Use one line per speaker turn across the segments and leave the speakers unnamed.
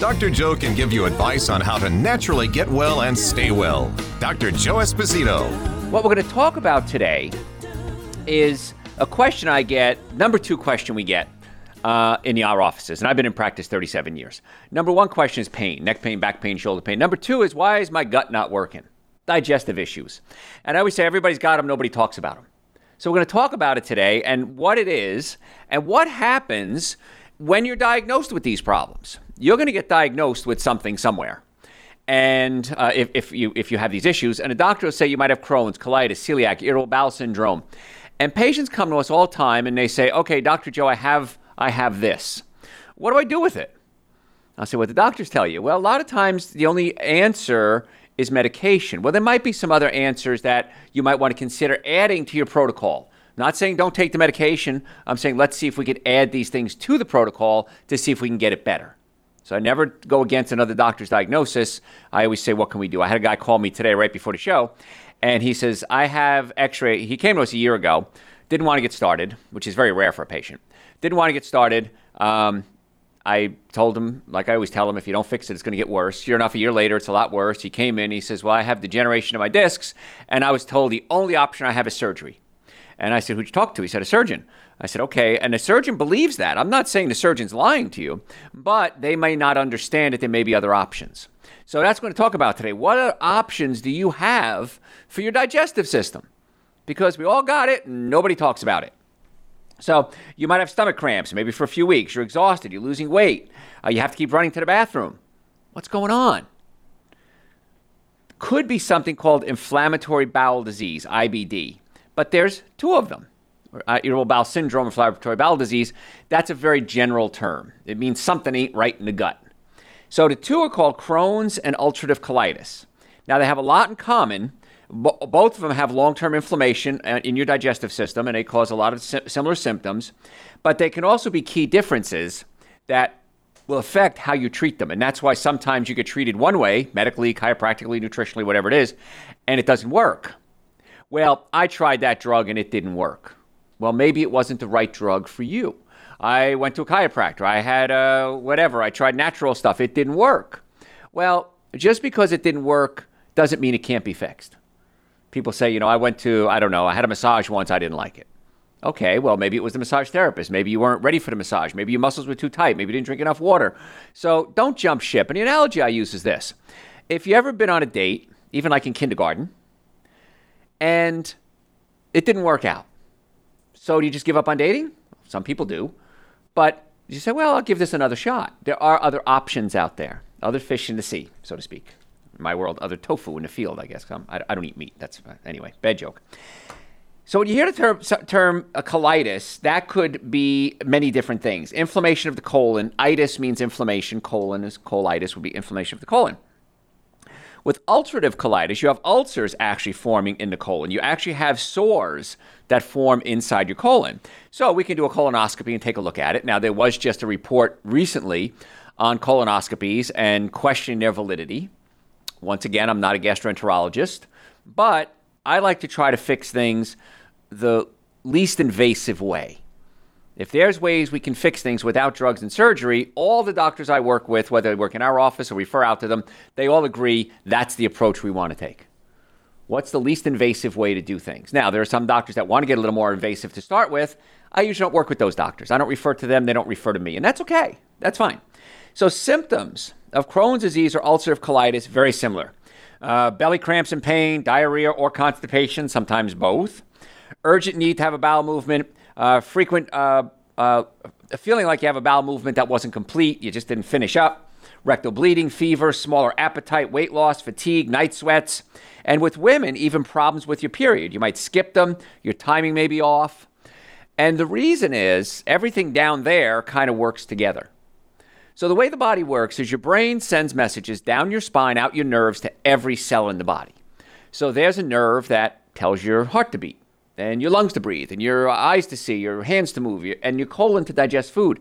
Dr. Joe can give you advice on how to naturally get well and stay well. Dr. Joe Esposito.
What we're going to talk about today is a question I get, number two question we get uh, in our offices, and I've been in practice 37 years. Number one question is pain, neck pain, back pain, shoulder pain. Number two is why is my gut not working? Digestive issues. And I always say everybody's got them, nobody talks about them. So we're going to talk about it today and what it is and what happens when you're diagnosed with these problems you're going to get diagnosed with something somewhere. And uh, if, if, you, if you have these issues, and a doctor will say you might have Crohn's, colitis, celiac, irritable bowel syndrome. And patients come to us all the time and they say, okay, Dr. Joe, I have, I have this. What do I do with it? I'll say what the doctors tell you. Well, a lot of times the only answer is medication. Well, there might be some other answers that you might want to consider adding to your protocol. I'm not saying don't take the medication. I'm saying let's see if we could add these things to the protocol to see if we can get it better. So I never go against another doctor's diagnosis. I always say, what can we do? I had a guy call me today right before the show, and he says, I have x ray. He came to us a year ago, didn't want to get started, which is very rare for a patient. Didn't want to get started. Um, I told him, like I always tell him, if you don't fix it, it's going to get worse. Sure enough, a year later, it's a lot worse. He came in, he says, Well, I have degeneration of my discs, and I was told the only option I have is surgery. And I said, Who'd you talk to? He said, A surgeon. I said, Okay. And the surgeon believes that. I'm not saying the surgeon's lying to you, but they may not understand that there may be other options. So that's going to talk about today. What options do you have for your digestive system? Because we all got it and nobody talks about it. So you might have stomach cramps, maybe for a few weeks. You're exhausted. You're losing weight. Uh, you have to keep running to the bathroom. What's going on? Could be something called inflammatory bowel disease, IBD but there's two of them. Uh, irritable bowel syndrome, inflammatory bowel disease, that's a very general term. It means something ain't right in the gut. So the two are called Crohn's and ulcerative colitis. Now they have a lot in common. Bo- both of them have long-term inflammation uh, in your digestive system, and they cause a lot of si- similar symptoms. But they can also be key differences that will affect how you treat them. And that's why sometimes you get treated one way, medically, chiropractically, nutritionally, whatever it is, and it doesn't work. Well, I tried that drug and it didn't work. Well, maybe it wasn't the right drug for you. I went to a chiropractor. I had a whatever. I tried natural stuff. It didn't work. Well, just because it didn't work doesn't mean it can't be fixed. People say, you know, I went to, I don't know, I had a massage once, I didn't like it. Okay, well, maybe it was the massage therapist. Maybe you weren't ready for the massage. Maybe your muscles were too tight. Maybe you didn't drink enough water. So don't jump ship. And the analogy I use is this if you ever been on a date, even like in kindergarten, and it didn't work out. So do you just give up on dating? Some people do. But you say, well, I'll give this another shot. There are other options out there, other fish in the sea, so to speak. In my world, other tofu in the field, I guess. I, I don't eat meat. That's uh, anyway, bad joke. So when you hear the term, term a colitis, that could be many different things. Inflammation of the colon. Itis means inflammation. Colon is colitis would be inflammation of the colon. With ulcerative colitis, you have ulcers actually forming in the colon. You actually have sores that form inside your colon. So we can do a colonoscopy and take a look at it. Now, there was just a report recently on colonoscopies and questioning their validity. Once again, I'm not a gastroenterologist, but I like to try to fix things the least invasive way. If there's ways we can fix things without drugs and surgery, all the doctors I work with, whether they work in our office or refer out to them, they all agree that's the approach we want to take. What's the least invasive way to do things? Now, there are some doctors that want to get a little more invasive to start with. I usually don't work with those doctors. I don't refer to them, they don't refer to me, and that's okay. That's fine. So, symptoms of Crohn's disease or ulcerative colitis very similar. Uh, belly cramps and pain, diarrhea or constipation, sometimes both. Urgent need to have a bowel movement, uh, frequent uh, uh, feeling like you have a bowel movement that wasn't complete, you just didn't finish up, rectal bleeding, fever, smaller appetite, weight loss, fatigue, night sweats, and with women, even problems with your period. You might skip them, your timing may be off. And the reason is everything down there kind of works together. So, the way the body works is your brain sends messages down your spine, out your nerves to every cell in the body. So there's a nerve that tells your heart to beat, and your lungs to breathe, and your eyes to see, your hands to move, and your colon to digest food.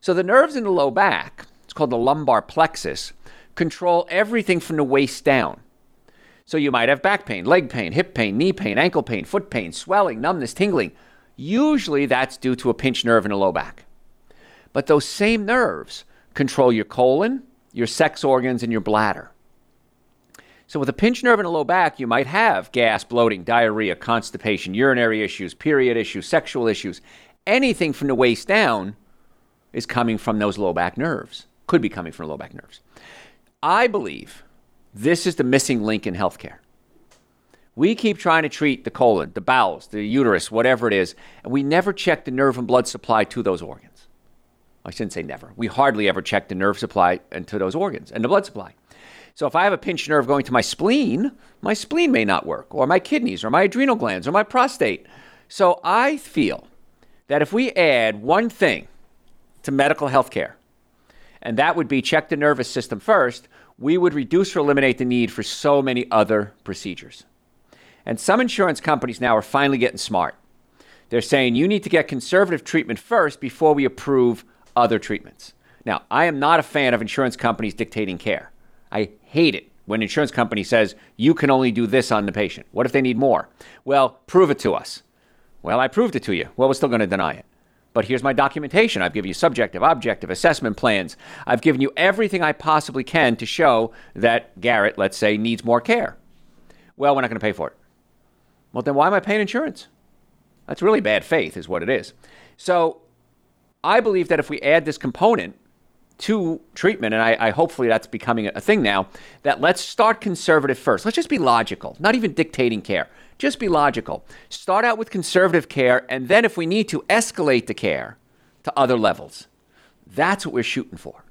So the nerves in the low back, it's called the lumbar plexus, control everything from the waist down. So you might have back pain, leg pain, hip pain, knee pain, ankle pain, foot pain, swelling, numbness, tingling. Usually that's due to a pinched nerve in the low back. But those same nerves control your colon, your sex organs, and your bladder. So, with a pinched nerve in the low back, you might have gas, bloating, diarrhea, constipation, urinary issues, period issues, sexual issues. Anything from the waist down is coming from those low back nerves, could be coming from low back nerves. I believe this is the missing link in healthcare. We keep trying to treat the colon, the bowels, the uterus, whatever it is, and we never check the nerve and blood supply to those organs. I shouldn't say never. We hardly ever check the nerve supply and to those organs and the blood supply. So if I have a pinched nerve going to my spleen, my spleen may not work, or my kidneys, or my adrenal glands, or my prostate. So I feel that if we add one thing to medical health care, and that would be check the nervous system first, we would reduce or eliminate the need for so many other procedures. And some insurance companies now are finally getting smart. They're saying you need to get conservative treatment first before we approve other treatments. Now, I am not a fan of insurance companies dictating care. I hate it when an insurance company says you can only do this on the patient. What if they need more? Well, prove it to us. Well, I proved it to you. Well, we're still going to deny it. But here's my documentation. I've given you subjective, objective assessment plans. I've given you everything I possibly can to show that Garrett, let's say, needs more care. Well, we're not going to pay for it. Well, then why am I paying insurance? That's really bad faith, is what it is. So I believe that if we add this component to treatment, and I, I hopefully that's becoming a thing now, that let's start conservative first. Let's just be logical, not even dictating care. Just be logical. Start out with conservative care, and then if we need to, escalate the care to other levels. That's what we're shooting for.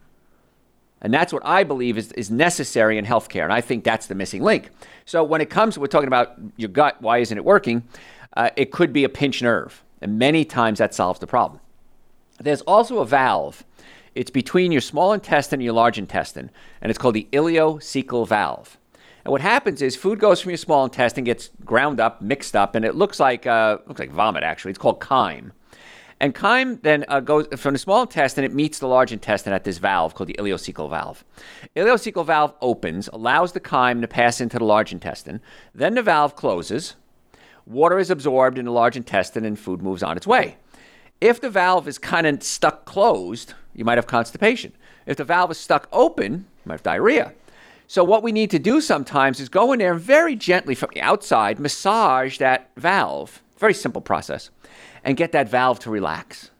And that's what I believe is, is necessary in healthcare. And I think that's the missing link. So when it comes, we're talking about your gut, why isn't it working? Uh, it could be a pinched nerve. And many times that solves the problem. There's also a valve. It's between your small intestine and your large intestine, and it's called the ileocecal valve. And what happens is food goes from your small intestine, gets ground up, mixed up, and it looks like uh, looks like vomit. Actually, it's called chyme. And chyme then uh, goes from the small intestine, it meets the large intestine at this valve called the ileocecal valve. Ileocecal valve opens, allows the chyme to pass into the large intestine. Then the valve closes. Water is absorbed in the large intestine, and food moves on its way. If the valve is kind of stuck closed, you might have constipation. If the valve is stuck open, you might have diarrhea. So, what we need to do sometimes is go in there and very gently from the outside massage that valve. Very simple process and get that valve to relax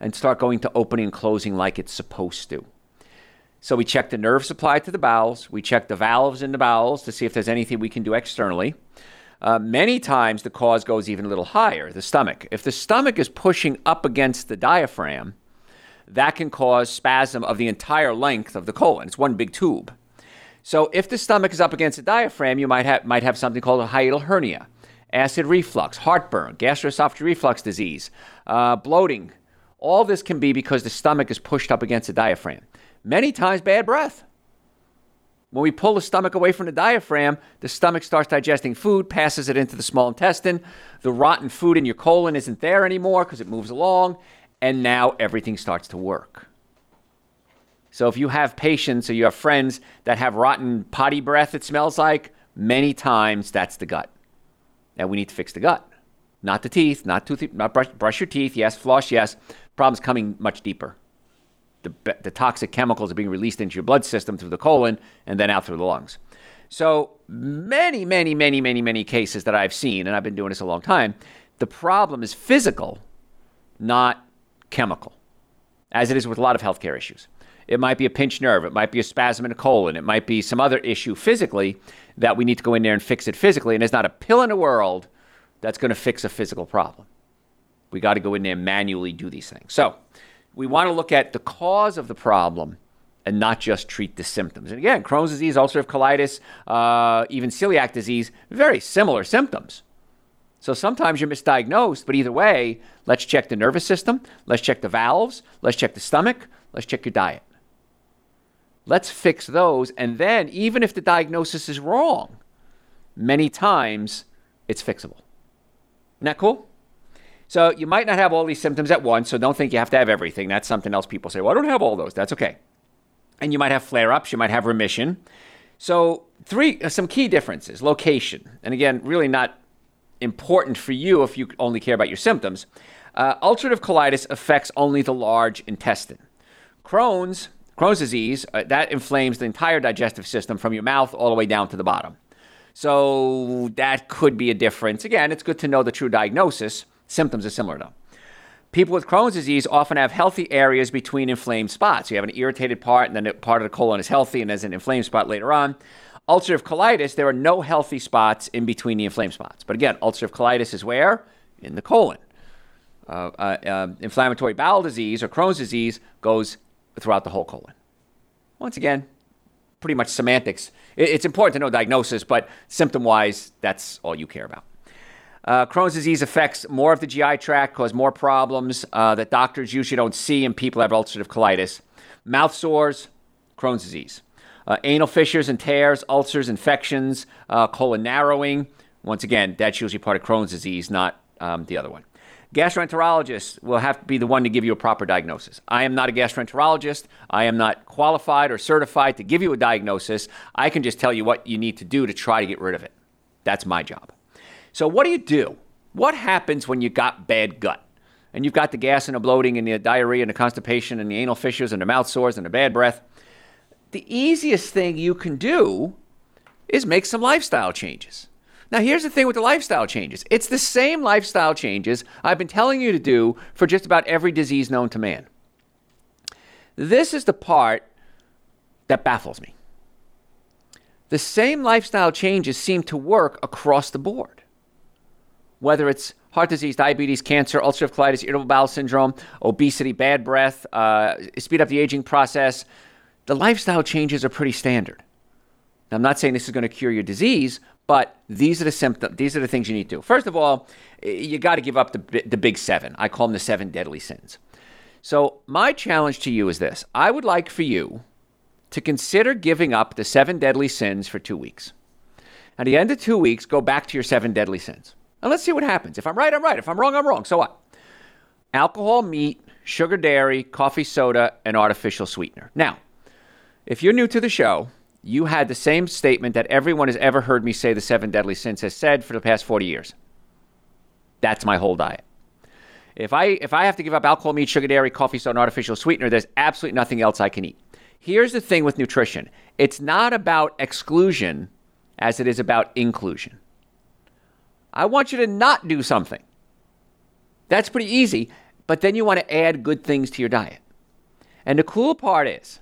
and start going to opening and closing like it's supposed to. So we check the nerve supply to the bowels. We check the valves in the bowels to see if there's anything we can do externally. Uh, many times the cause goes even a little higher, the stomach. If the stomach is pushing up against the diaphragm, that can cause spasm of the entire length of the colon. It's one big tube. So if the stomach is up against the diaphragm, you might have, might have something called a hiatal hernia acid reflux, heartburn, gastroesophageal reflux disease, uh, bloating. All this can be because the stomach is pushed up against the diaphragm. Many times, bad breath. When we pull the stomach away from the diaphragm, the stomach starts digesting food, passes it into the small intestine. The rotten food in your colon isn't there anymore because it moves along, and now everything starts to work. So if you have patients or you have friends that have rotten potty breath, it smells like, many times that's the gut and we need to fix the gut, not the teeth, not tooth, not brush, brush your teeth. Yes, floss. Yes, problem's coming much deeper. The, the toxic chemicals are being released into your blood system through the colon and then out through the lungs. So many, many, many, many, many cases that I've seen, and I've been doing this a long time. The problem is physical, not chemical, as it is with a lot of healthcare issues. It might be a pinched nerve. It might be a spasm in a colon. It might be some other issue physically that we need to go in there and fix it physically. And there's not a pill in the world that's going to fix a physical problem. We got to go in there and manually do these things. So we want to look at the cause of the problem and not just treat the symptoms. And again, Crohn's disease, ulcerative colitis, uh, even celiac disease, very similar symptoms. So sometimes you're misdiagnosed, but either way, let's check the nervous system, let's check the valves, let's check the stomach, let's check your diet. Let's fix those. And then, even if the diagnosis is wrong, many times it's fixable. Isn't that cool? So you might not have all these symptoms at once, so don't think you have to have everything. That's something else people say, well, I don't have all those. That's okay. And you might have flare ups, you might have remission. So, three, uh, some key differences location. And again, really not important for you if you only care about your symptoms. Uh, ulcerative colitis affects only the large intestine. Crohn's, Crohn's disease, uh, that inflames the entire digestive system from your mouth all the way down to the bottom. So that could be a difference. Again, it's good to know the true diagnosis. Symptoms are similar though. People with Crohn's disease often have healthy areas between inflamed spots. You have an irritated part, and then part of the colon is healthy, and there's an inflamed spot later on. Ulcerative colitis, there are no healthy spots in between the inflamed spots. But again, ulcerative colitis is where? In the colon. Uh, uh, uh, inflammatory bowel disease or Crohn's disease goes throughout the whole colon. Once again, pretty much semantics. It's important to know diagnosis, but symptom wise, that's all you care about. Uh, Crohn's disease affects more of the GI tract, cause more problems uh, that doctors usually don't see in people have ulcerative colitis. Mouth sores, Crohn's disease. Uh, anal fissures and tears, ulcers, infections, uh, colon narrowing. Once again, that's usually part of Crohn's disease, not um, the other one. Gastroenterologists will have to be the one to give you a proper diagnosis. I am not a gastroenterologist. I am not qualified or certified to give you a diagnosis. I can just tell you what you need to do to try to get rid of it. That's my job. So, what do you do? What happens when you got bad gut? And you've got the gas and the bloating and the diarrhea and the constipation and the anal fissures and the mouth sores and the bad breath. The easiest thing you can do is make some lifestyle changes. Now, here's the thing with the lifestyle changes it's the same lifestyle changes I've been telling you to do for just about every disease known to man. This is the part that baffles me. The same lifestyle changes seem to work across the board. Whether it's heart disease, diabetes, cancer, ulcerative colitis, irritable bowel syndrome, obesity, bad breath, uh, speed up the aging process, the lifestyle changes are pretty standard. Now, I'm not saying this is going to cure your disease, but these are the symptoms. These are the things you need to do. First of all, you got to give up the the big seven. I call them the seven deadly sins. So my challenge to you is this: I would like for you to consider giving up the seven deadly sins for two weeks. At the end of two weeks, go back to your seven deadly sins, and let's see what happens. If I'm right, I'm right. If I'm wrong, I'm wrong. So what? Alcohol, meat, sugar, dairy, coffee, soda, and artificial sweetener. Now, if you're new to the show you had the same statement that everyone has ever heard me say the seven deadly sins has said for the past 40 years. That's my whole diet. If I if I have to give up alcohol, meat, sugar, dairy, coffee, soda, and artificial sweetener, there's absolutely nothing else I can eat. Here's the thing with nutrition. It's not about exclusion as it is about inclusion. I want you to not do something. That's pretty easy, but then you want to add good things to your diet. And the cool part is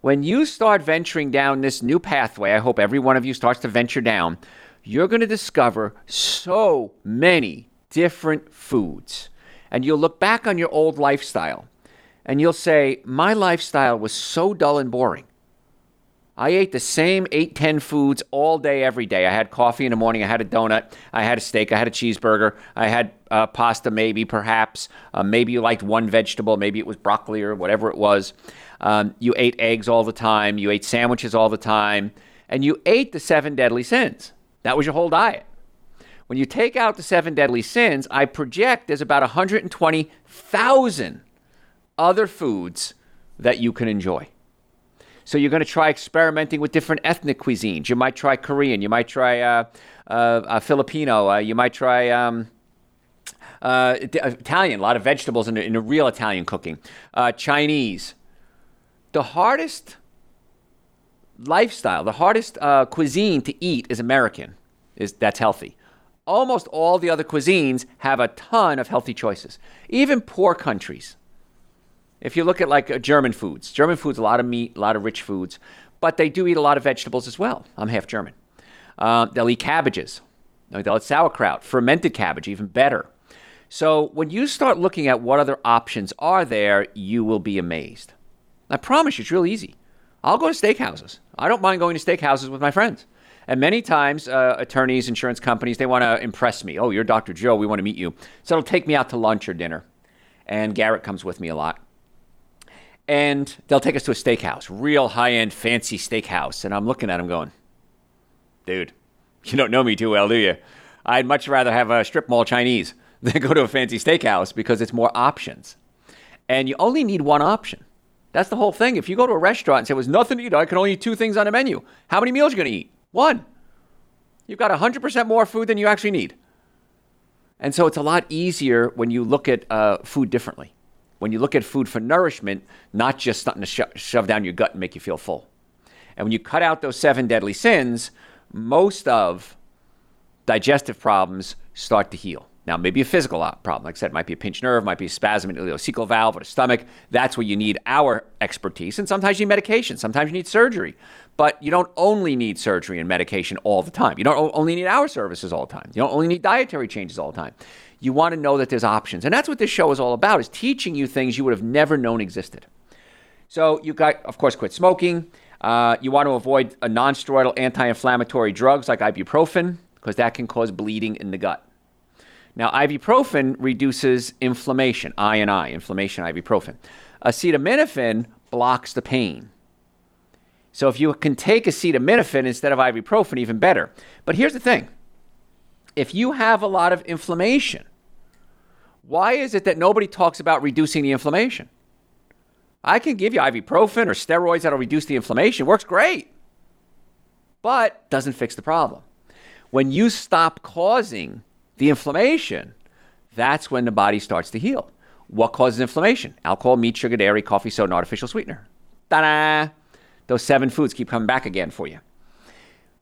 when you start venturing down this new pathway, I hope every one of you starts to venture down, you're going to discover so many different foods. And you'll look back on your old lifestyle and you'll say, My lifestyle was so dull and boring. I ate the same eight, ten foods all day, every day. I had coffee in the morning. I had a donut. I had a steak. I had a cheeseburger. I had uh, pasta, maybe, perhaps. Uh, maybe you liked one vegetable. Maybe it was broccoli or whatever it was. Um, you ate eggs all the time. You ate sandwiches all the time. And you ate the seven deadly sins. That was your whole diet. When you take out the seven deadly sins, I project there's about 120,000 other foods that you can enjoy. So you're going to try experimenting with different ethnic cuisines. You might try Korean. You might try uh, uh, Filipino. Uh, you might try um, uh, Italian. A lot of vegetables in in the real Italian cooking. Uh, Chinese. The hardest lifestyle, the hardest uh, cuisine to eat is American. Is that's healthy. Almost all the other cuisines have a ton of healthy choices. Even poor countries if you look at like uh, German foods, German foods, a lot of meat, a lot of rich foods, but they do eat a lot of vegetables as well. I'm half German. Uh, they'll eat cabbages. They'll eat sauerkraut, fermented cabbage, even better. So when you start looking at what other options are there, you will be amazed. I promise you, it's real easy. I'll go to steakhouses. I don't mind going to steakhouses with my friends. And many times, uh, attorneys, insurance companies, they want to impress me. Oh, you're Dr. Joe. We want to meet you. So they'll take me out to lunch or dinner. And Garrett comes with me a lot and they'll take us to a steakhouse, real high end, fancy steakhouse. And I'm looking at them going, dude, You don't know me too well, do you? I'd much rather have a strip mall Chinese than go to a fancy steakhouse because it's more options. And you only need one option. That's the whole thing. If you go to a restaurant and say, there's nothing to eat, I can only eat two things on a menu. How many meals are you going to eat? One. You've got 100% more food than you actually need. And so it's a lot easier when you look at uh, food differently. When you look at food for nourishment, not just something to sho- shove down your gut and make you feel full. And when you cut out those seven deadly sins, most of digestive problems start to heal. Now, maybe a physical problem. Like I said, might be a pinched nerve, might be a spasm in the ileocecal valve or the stomach. That's where you need our expertise. And sometimes you need medication. Sometimes you need surgery. But you don't only need surgery and medication all the time. You don't only need our services all the time. You don't only need dietary changes all the time. You want to know that there's options. And that's what this show is all about, is teaching you things you would have never known existed. So you got, of course, quit smoking. Uh, you want to avoid non-steroidal anti-inflammatory drugs like ibuprofen because that can cause bleeding in the gut. Now, ibuprofen reduces inflammation, I and I, inflammation, ibuprofen. Acetaminophen blocks the pain. So if you can take acetaminophen instead of ibuprofen, even better. But here's the thing if you have a lot of inflammation, why is it that nobody talks about reducing the inflammation? I can give you ibuprofen or steroids that'll reduce the inflammation. Works great, but doesn't fix the problem. When you stop causing the inflammation, that's when the body starts to heal. What causes inflammation? Alcohol, meat, sugar, dairy, coffee, soda, and artificial sweetener. Ta da! Those seven foods keep coming back again for you.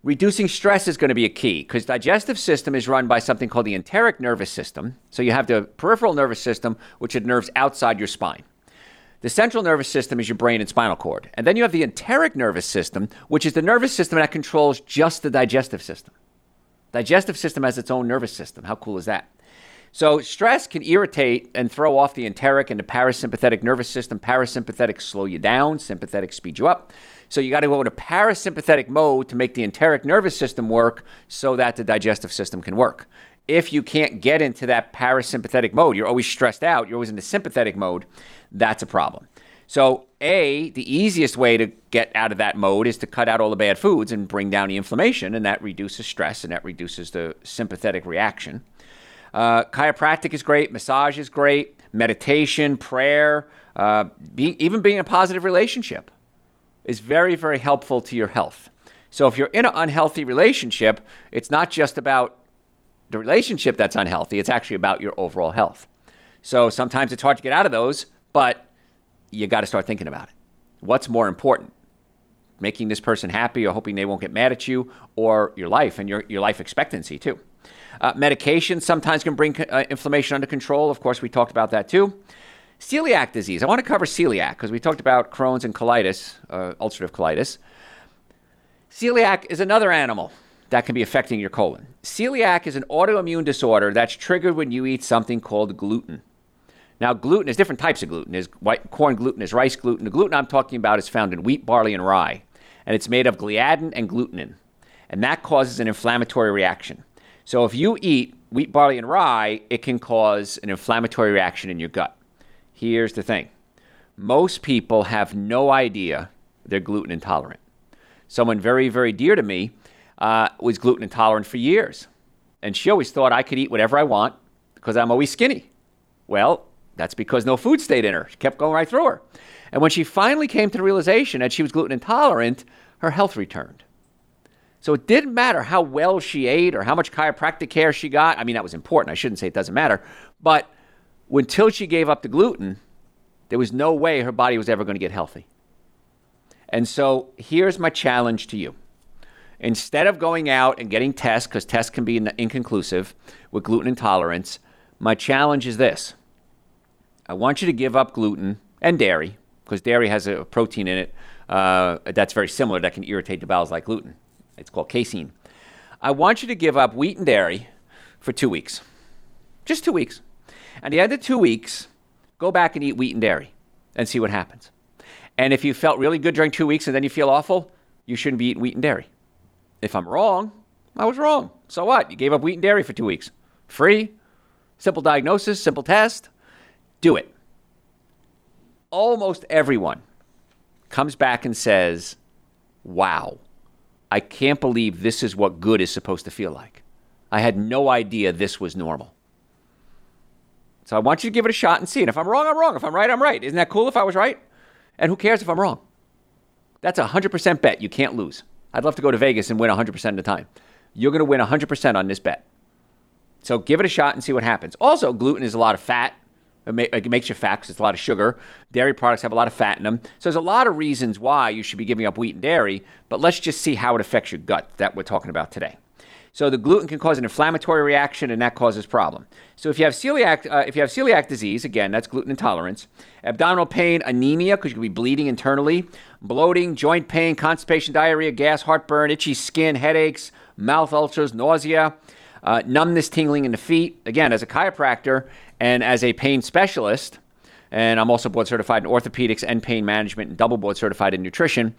Reducing stress is going to be a key because digestive system is run by something called the enteric nervous system. So you have the peripheral nervous system, which are nerves outside your spine. The central nervous system is your brain and spinal cord. And then you have the enteric nervous system, which is the nervous system that controls just the digestive system. Digestive system has its own nervous system. How cool is that? So stress can irritate and throw off the enteric and the parasympathetic nervous system. Parasympathetic slow you down, sympathetic speed you up. So you got to go into parasympathetic mode to make the enteric nervous system work so that the digestive system can work. If you can't get into that parasympathetic mode, you're always stressed out, you're always in the sympathetic mode, that's a problem. So, A, the easiest way to get out of that mode is to cut out all the bad foods and bring down the inflammation, and that reduces stress and that reduces the sympathetic reaction. Uh, chiropractic is great, massage is great, meditation, prayer, uh, be, even being in a positive relationship is very, very helpful to your health. So, if you're in an unhealthy relationship, it's not just about the relationship that's unhealthy, it's actually about your overall health. So, sometimes it's hard to get out of those, but you got to start thinking about it. What's more important? Making this person happy or hoping they won't get mad at you or your life and your, your life expectancy, too. Uh, medication sometimes can bring uh, inflammation under control. Of course, we talked about that too. Celiac disease. I want to cover celiac because we talked about Crohn's and colitis, uh, ulcerative colitis. Celiac is another animal that can be affecting your colon. Celiac is an autoimmune disorder that's triggered when you eat something called gluten. Now, gluten is different types of gluten. Is white corn gluten, is rice gluten. The gluten I'm talking about is found in wheat, barley, and rye, and it's made of gliadin and glutenin, and that causes an inflammatory reaction. So, if you eat wheat, barley, and rye, it can cause an inflammatory reaction in your gut. Here's the thing most people have no idea they're gluten intolerant. Someone very, very dear to me uh, was gluten intolerant for years, and she always thought I could eat whatever I want because I'm always skinny. Well, that's because no food stayed in her. She kept going right through her. And when she finally came to the realization that she was gluten intolerant, her health returned. So it didn't matter how well she ate or how much chiropractic care she got. I mean, that was important. I shouldn't say it doesn't matter. But until she gave up the gluten, there was no way her body was ever going to get healthy. And so here's my challenge to you. Instead of going out and getting tests, because tests can be inconclusive with gluten intolerance, my challenge is this I want you to give up gluten and dairy, because dairy has a protein in it uh, that's very similar that can irritate the bowels like gluten. It's called casein. I want you to give up wheat and dairy for two weeks. Just two weeks. And the end of two weeks, go back and eat wheat and dairy and see what happens. And if you felt really good during two weeks and then you feel awful, you shouldn't be eating wheat and dairy. If I'm wrong, I was wrong. So what? You gave up wheat and dairy for two weeks. Free, simple diagnosis, simple test do it. Almost everyone comes back and says, Wow, I can't believe this is what good is supposed to feel like. I had no idea this was normal. So I want you to give it a shot and see. And if I'm wrong, I'm wrong. If I'm right, I'm right. Isn't that cool if I was right? And who cares if I'm wrong? That's a 100% bet you can't lose. I'd love to go to Vegas and win 100% of the time. You're going to win 100% on this bet. So give it a shot and see what happens. Also, gluten is a lot of fat. It, makes you fat because it's a lot of sugar. Dairy products have a lot of fat in them. So there's a lot of reasons why you should be giving up wheat and dairy, but let's just see how it affects your gut that we're talking about today. So the gluten can cause an inflammatory reaction, and that causes problem. So if you have celiac, uh, if you have celiac disease, again, that's gluten intolerance. Abdominal pain, anemia, because you could be bleeding internally, bloating, joint pain, constipation, diarrhea, gas, heartburn, itchy skin, headaches, mouth ulcers, nausea, uh, numbness, tingling in the feet. Again, as a chiropractor and as a pain specialist, and I'm also board certified in orthopedics and pain management, and double board certified in nutrition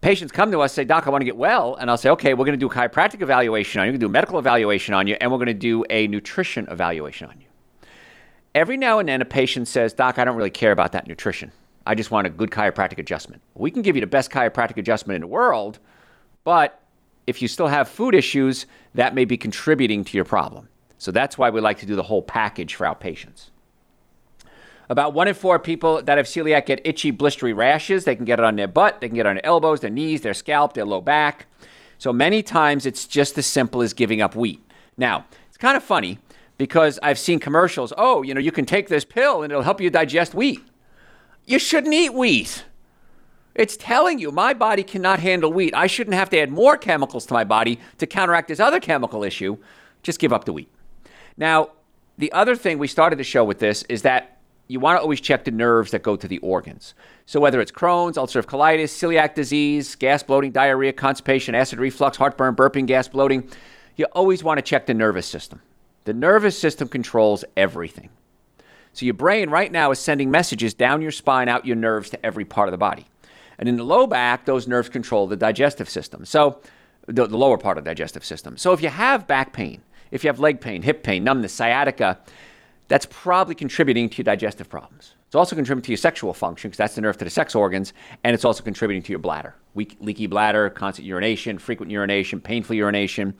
patients come to us say, Doc, I want to get well. And I'll say, okay, we're going to do a chiropractic evaluation on you, we're going to do a medical evaluation on you, and we're going to do a nutrition evaluation on you. Every now and then, a patient says, Doc, I don't really care about that nutrition. I just want a good chiropractic adjustment. We can give you the best chiropractic adjustment in the world, but if you still have food issues, that may be contributing to your problem. So that's why we like to do the whole package for our patients. About one in four people that have celiac get itchy, blistery rashes. They can get it on their butt, they can get it on their elbows, their knees, their scalp, their low back. So many times it's just as simple as giving up wheat. Now, it's kind of funny because I've seen commercials. Oh, you know, you can take this pill and it'll help you digest wheat. You shouldn't eat wheat. It's telling you my body cannot handle wheat. I shouldn't have to add more chemicals to my body to counteract this other chemical issue. Just give up the wheat. Now, the other thing we started the show with this is that you want to always check the nerves that go to the organs. So whether it's Crohn's, ulcerative colitis, celiac disease, gas bloating, diarrhea, constipation, acid reflux, heartburn, burping, gas bloating, you always want to check the nervous system. The nervous system controls everything. So your brain right now is sending messages down your spine, out your nerves to every part of the body. And in the low back, those nerves control the digestive system. So the, the lower part of the digestive system. So if you have back pain, if you have leg pain, hip pain, numbness, sciatica, that's probably contributing to your digestive problems. It's also contributing to your sexual function because that's the nerve to the sex organs, and it's also contributing to your bladder. Weak, leaky bladder, constant urination, frequent urination, painful urination.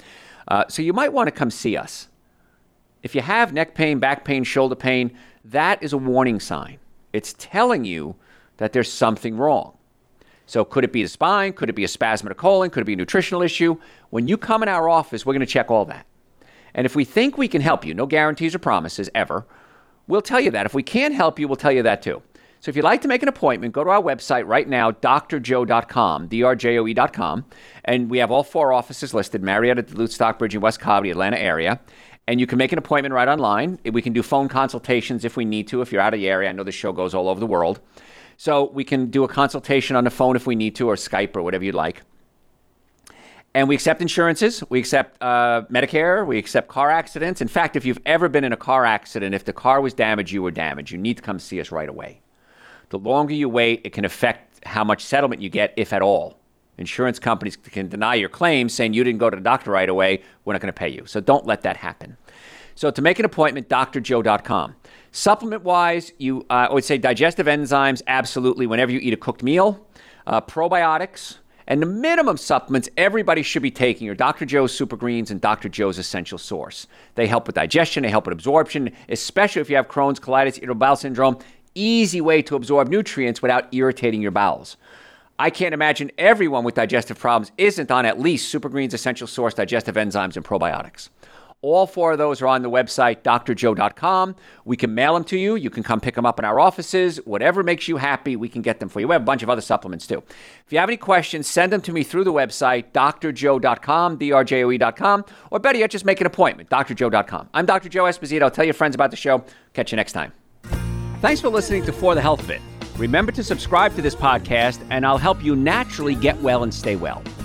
Uh, so you might want to come see us. If you have neck pain, back pain, shoulder pain, that is a warning sign. It's telling you that there's something wrong. So could it be the spine? Could it be a spasm of the colon? Could it be a nutritional issue? When you come in our office, we're going to check all that. And if we think we can help you, no guarantees or promises ever, we'll tell you that. If we can't help you, we'll tell you that too. So if you'd like to make an appointment, go to our website right now, drjoe.com, drjoe.com, and we have all four offices listed, Marietta, Duluth, Stockbridge, and West Cobb, Atlanta area. And you can make an appointment right online. We can do phone consultations if we need to, if you're out of the area. I know the show goes all over the world. So we can do a consultation on the phone if we need to, or Skype, or whatever you'd like. And we accept insurances. We accept uh, Medicare. We accept car accidents. In fact, if you've ever been in a car accident, if the car was damaged, you were damaged. You need to come see us right away. The longer you wait, it can affect how much settlement you get, if at all. Insurance companies can deny your claim saying you didn't go to the doctor right away. We're not going to pay you. So don't let that happen. So to make an appointment, drjoe.com. Supplement wise, you uh, I would say digestive enzymes, absolutely, whenever you eat a cooked meal. Uh, probiotics, and the minimum supplements everybody should be taking are Dr. Joe's Super Greens and Dr. Joe's Essential Source. They help with digestion, they help with absorption, especially if you have Crohn's, colitis, irritable bowel syndrome. Easy way to absorb nutrients without irritating your bowels. I can't imagine everyone with digestive problems isn't on at least Super Greens Essential Source digestive enzymes and probiotics. All four of those are on the website, drjoe.com. We can mail them to you. You can come pick them up in our offices. Whatever makes you happy, we can get them for you. We have a bunch of other supplements too. If you have any questions, send them to me through the website, drjoe.com, drjoe.com, or better yet, just make an appointment, drjoe.com. I'm Dr. Joe Esposito. Tell your friends about the show. Catch you next time. Thanks for listening to For the Health of It. Remember to subscribe to this podcast, and I'll help you naturally get well and stay well.